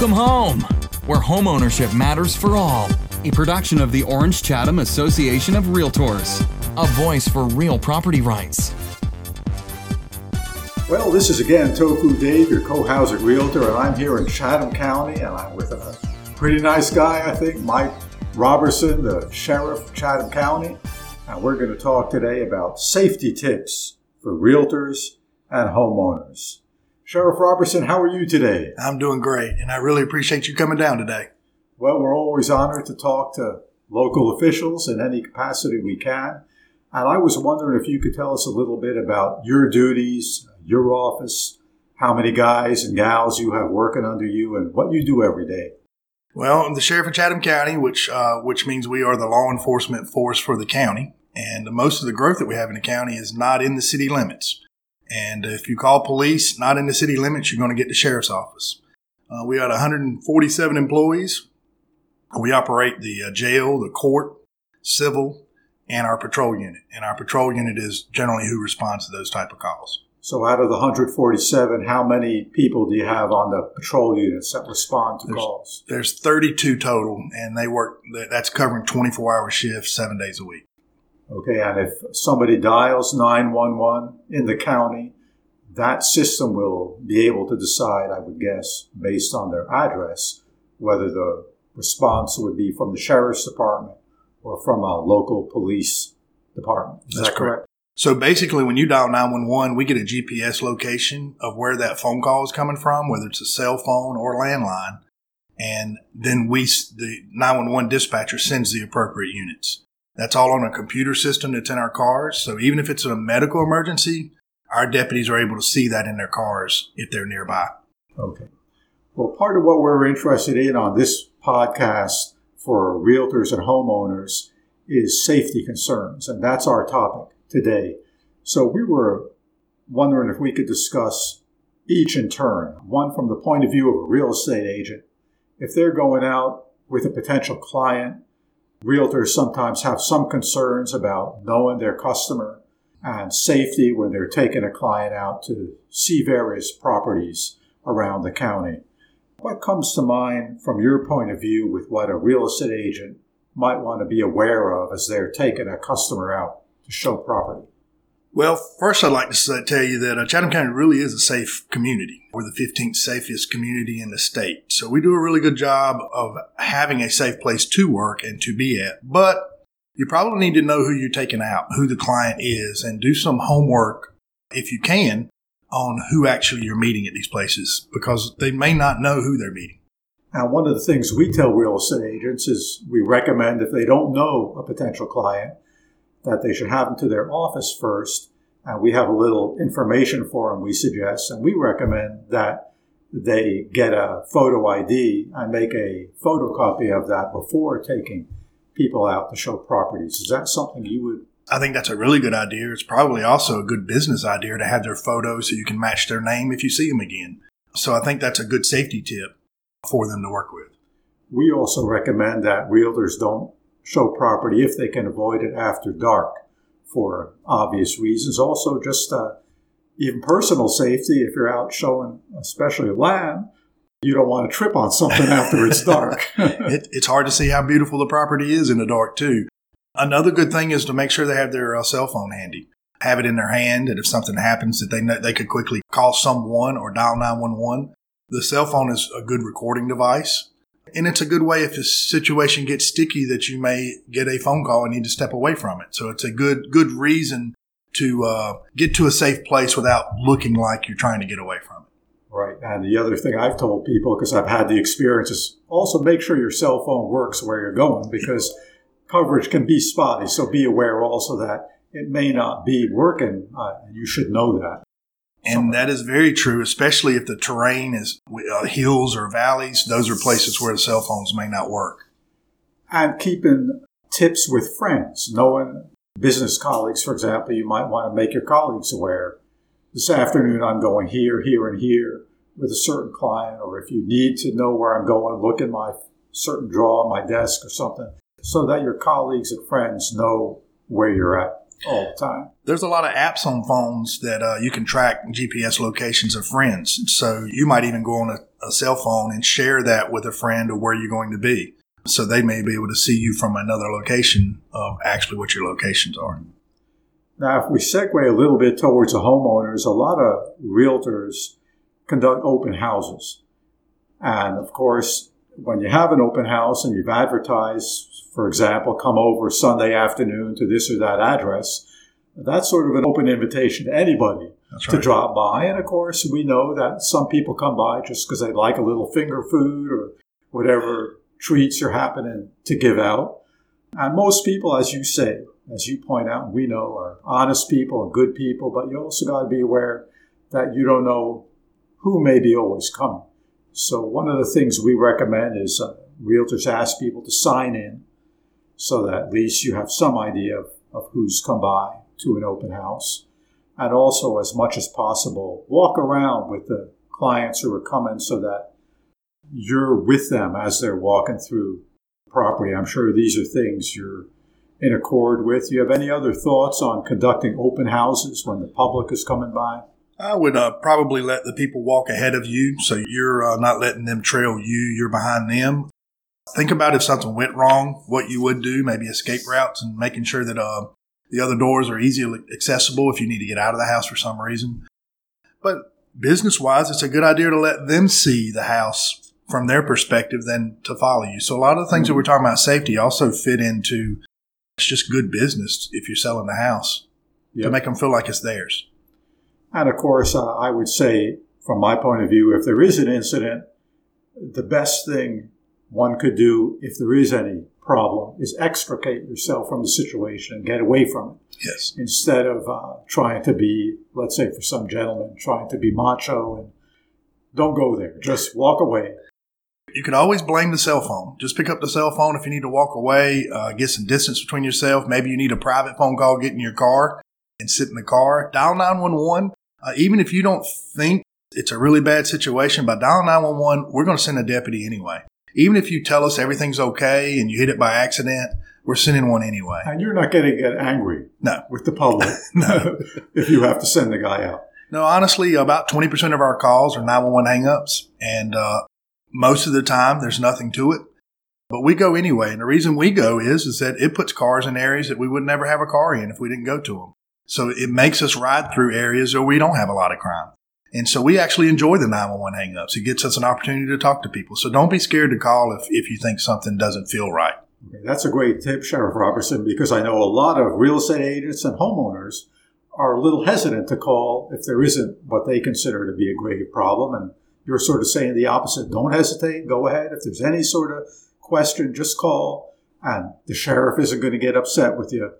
Welcome home, where homeownership matters for all. A production of the Orange Chatham Association of Realtors, a voice for real property rights. Well, this is again Tofu Dave, your co-housing realtor, and I'm here in Chatham County, and I'm with a pretty nice guy, I think, Mike Roberson, the sheriff of Chatham County, and we're going to talk today about safety tips for realtors and homeowners. Sheriff Roberson, how are you today? I'm doing great, and I really appreciate you coming down today. Well, we're always honored to talk to local officials in any capacity we can. And I was wondering if you could tell us a little bit about your duties, your office, how many guys and gals you have working under you, and what you do every day. Well, I'm the sheriff of Chatham County, which uh, which means we are the law enforcement force for the county. And most of the growth that we have in the county is not in the city limits. And if you call police not in the city limits, you're going to get the sheriff's office. Uh, we got 147 employees. We operate the uh, jail, the court, civil, and our patrol unit. And our patrol unit is generally who responds to those type of calls. So, out of the 147, how many people do you have on the patrol units that respond to there's, calls? There's 32 total, and they work. That's covering 24 hour shifts, seven days a week. Okay, and if somebody dials 911 in the county, that system will be able to decide, I would guess, based on their address, whether the response would be from the sheriff's department or from a local police department. Is That's that correct? correct. So basically, when you dial 911, we get a GPS location of where that phone call is coming from, whether it's a cell phone or landline. And then we, the 911 dispatcher sends the appropriate units. That's all on a computer system that's in our cars. So even if it's a medical emergency, our deputies are able to see that in their cars if they're nearby. Okay. Well, part of what we're interested in on this podcast for realtors and homeowners is safety concerns, and that's our topic today. So we were wondering if we could discuss each in turn, one from the point of view of a real estate agent. If they're going out with a potential client Realtors sometimes have some concerns about knowing their customer and safety when they're taking a client out to see various properties around the county. What comes to mind from your point of view with what a real estate agent might want to be aware of as they're taking a customer out to show property? Well, first, I'd like to say, tell you that uh, Chatham County really is a safe community. We're the 15th safest community in the state. So we do a really good job of having a safe place to work and to be at. But you probably need to know who you're taking out, who the client is, and do some homework, if you can, on who actually you're meeting at these places because they may not know who they're meeting. Now, one of the things we tell real estate agents is we recommend if they don't know a potential client, that they should have them to their office first. And we have a little information for them we suggest, and we recommend that they get a photo ID and make a photocopy of that before taking people out to show properties. Is that something you would? I think that's a really good idea. It's probably also a good business idea to have their photos so you can match their name if you see them again. So I think that's a good safety tip for them to work with. We also recommend that realtors don't show property if they can avoid it after dark for obvious reasons. Also, just uh, even personal safety. If you're out showing, especially land, you don't want to trip on something after it's dark. it, it's hard to see how beautiful the property is in the dark, too. Another good thing is to make sure they have their uh, cell phone handy. Have it in their hand, and if something happens, that they know, they could quickly call someone or dial 911. The cell phone is a good recording device. And it's a good way if the situation gets sticky that you may get a phone call and need to step away from it. So it's a good, good reason to uh, get to a safe place without looking like you're trying to get away from it. Right. And the other thing I've told people, because I've had the experience, is also make sure your cell phone works where you're going because coverage can be spotty. So be aware also that it may not be working. Uh, you should know that. And that is very true, especially if the terrain is uh, hills or valleys. Those are places where the cell phones may not work. I'm keeping tips with friends, knowing business colleagues, for example, you might want to make your colleagues aware. This afternoon, I'm going here, here, and here with a certain client, or if you need to know where I'm going, look in my certain drawer on my desk or something, so that your colleagues and friends know where you're at all the time. There's a lot of apps on phones that uh, you can track GPS locations of friends. So you might even go on a a cell phone and share that with a friend of where you're going to be. So they may be able to see you from another location of actually what your locations are. Now, if we segue a little bit towards the homeowners, a lot of realtors conduct open houses. And of course, when you have an open house and you've advertised, for example, come over Sunday afternoon to this or that address, that's sort of an open invitation to anybody That's to right. drop by. And of course, we know that some people come by just because they like a little finger food or whatever treats are happening to give out. And most people, as you say, as you point out, we know, are honest people and good people, but you also got to be aware that you don't know who may be always coming. So, one of the things we recommend is uh, realtors ask people to sign in so that at least you have some idea of, of who's come by to an open house. And also, as much as possible, walk around with the clients who are coming so that you're with them as they're walking through property. I'm sure these are things you're in accord with. You have any other thoughts on conducting open houses when the public is coming by? I would uh, probably let the people walk ahead of you so you're uh, not letting them trail you, you're behind them. Think about if something went wrong, what you would do, maybe escape routes and making sure that uh, the other doors are easily accessible if you need to get out of the house for some reason. But business wise, it's a good idea to let them see the house from their perspective than to follow you. So a lot of the things that we're talking about safety also fit into it's just good business if you're selling the house to make them feel like it's theirs. And of course, uh, I would say, from my point of view, if there is an incident, the best thing one could do, if there is any problem, is extricate yourself from the situation and get away from it Yes. instead of uh, trying to be, let's say, for some gentlemen, trying to be macho and don't go there. Just walk away. You can always blame the cell phone. Just pick up the cell phone if you need to walk away, uh, get some distance between yourself. Maybe you need a private phone call, get in your car and sit in the car. Dial 911. Uh, even if you don't think it's a really bad situation, by dialing 911, we're going to send a deputy anyway. Even if you tell us everything's okay and you hit it by accident, we're sending one anyway. And you're not going to get angry No. with the public No. if you have to send the guy out. No, honestly, about 20% of our calls are 911 hangups, and uh, most of the time there's nothing to it. But we go anyway, and the reason we go is is that it puts cars in areas that we would never have a car in if we didn't go to them. So it makes us ride through areas where we don't have a lot of crime. And so we actually enjoy the 911 hangups. It gets us an opportunity to talk to people. So don't be scared to call if, if you think something doesn't feel right. Okay, That's a great tip, Sheriff Roberson, because I know a lot of real estate agents and homeowners are a little hesitant to call if there isn't what they consider to be a grave problem. And you're sort of saying the opposite. Don't hesitate. Go ahead. If there's any sort of question, just call. And the sheriff isn't going to get upset with you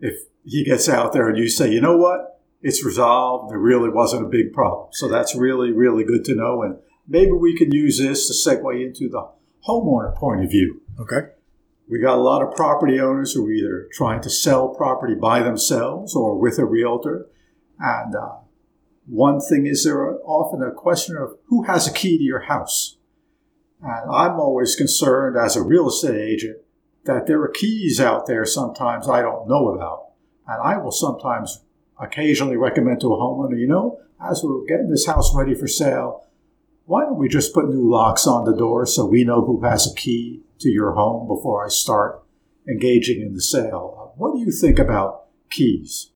if he gets out there and you say, you know what? It's resolved. There really wasn't a big problem. So that's really, really good to know. And maybe we can use this to segue into the homeowner point of view. Okay. We got a lot of property owners who are either trying to sell property by themselves or with a realtor. And uh, one thing is there are often a question of who has a key to your house. And I'm always concerned as a real estate agent that there are keys out there sometimes I don't know about. And I will sometimes occasionally recommend to a homeowner, you know, as we're getting this house ready for sale, why don't we just put new locks on the door so we know who has a key to your home before I start engaging in the sale? What do you think about keys?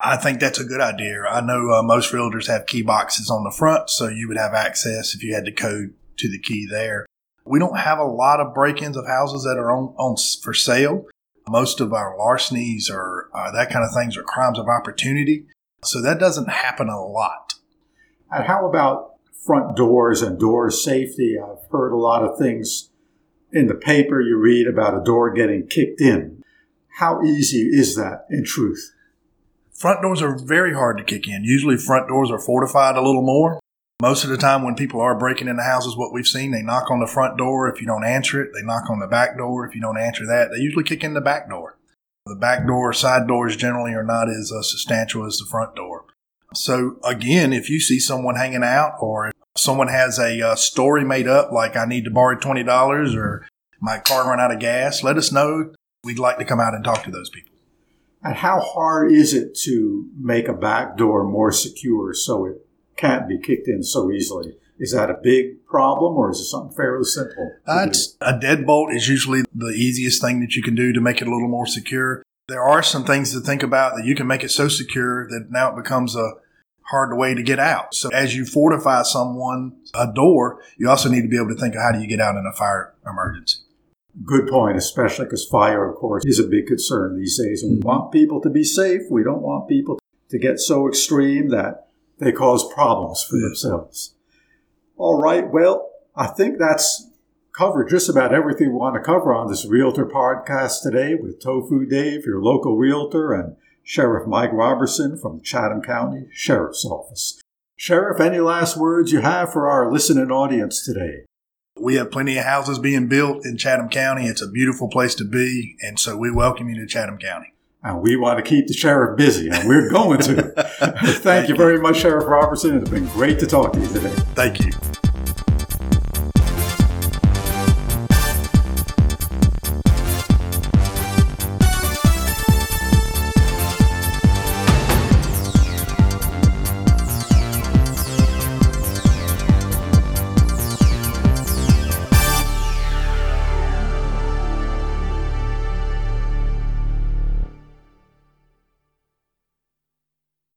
I think that's a good idea. I know uh, most realtors have key boxes on the front, so you would have access if you had the code to the key there. We don't have a lot of break-ins of houses that are on, on for sale. Most of our larcenies or uh, that kind of things are crimes of opportunity, so that doesn't happen a lot. And how about front doors and door safety? I've heard a lot of things in the paper you read about a door getting kicked in. How easy is that in truth? Front doors are very hard to kick in. Usually, front doors are fortified a little more. Most of the time, when people are breaking into houses, what we've seen, they knock on the front door. If you don't answer it, they knock on the back door. If you don't answer that, they usually kick in the back door. The back door or side doors generally are not as uh, substantial as the front door. So, again, if you see someone hanging out or if someone has a uh, story made up, like I need to borrow $20 or my car ran out of gas, let us know. We'd like to come out and talk to those people. And how hard is it to make a back door more secure so it can't be kicked in so easily? Is that a big problem or is it something fairly simple? Uh, a deadbolt is usually the easiest thing that you can do to make it a little more secure. There are some things to think about that you can make it so secure that now it becomes a hard way to get out. So as you fortify someone a door, you also need to be able to think of how do you get out in a fire emergency. Good point, especially because fire, of course, is a big concern these days. And we want people to be safe. We don't want people to get so extreme that they cause problems for themselves. All right. Well, I think that's covered just about everything we want to cover on this Realtor podcast today with Tofu Dave, your local realtor, and Sheriff Mike Roberson from the Chatham County Sheriff's Office. Sheriff, any last words you have for our listening audience today? We have plenty of houses being built in Chatham County. It's a beautiful place to be, and so we welcome you to Chatham County. And we want to keep the sheriff busy, and we're going to. Thank, Thank you very much, Sheriff Roberson. It's been great to talk to you today. Thank you.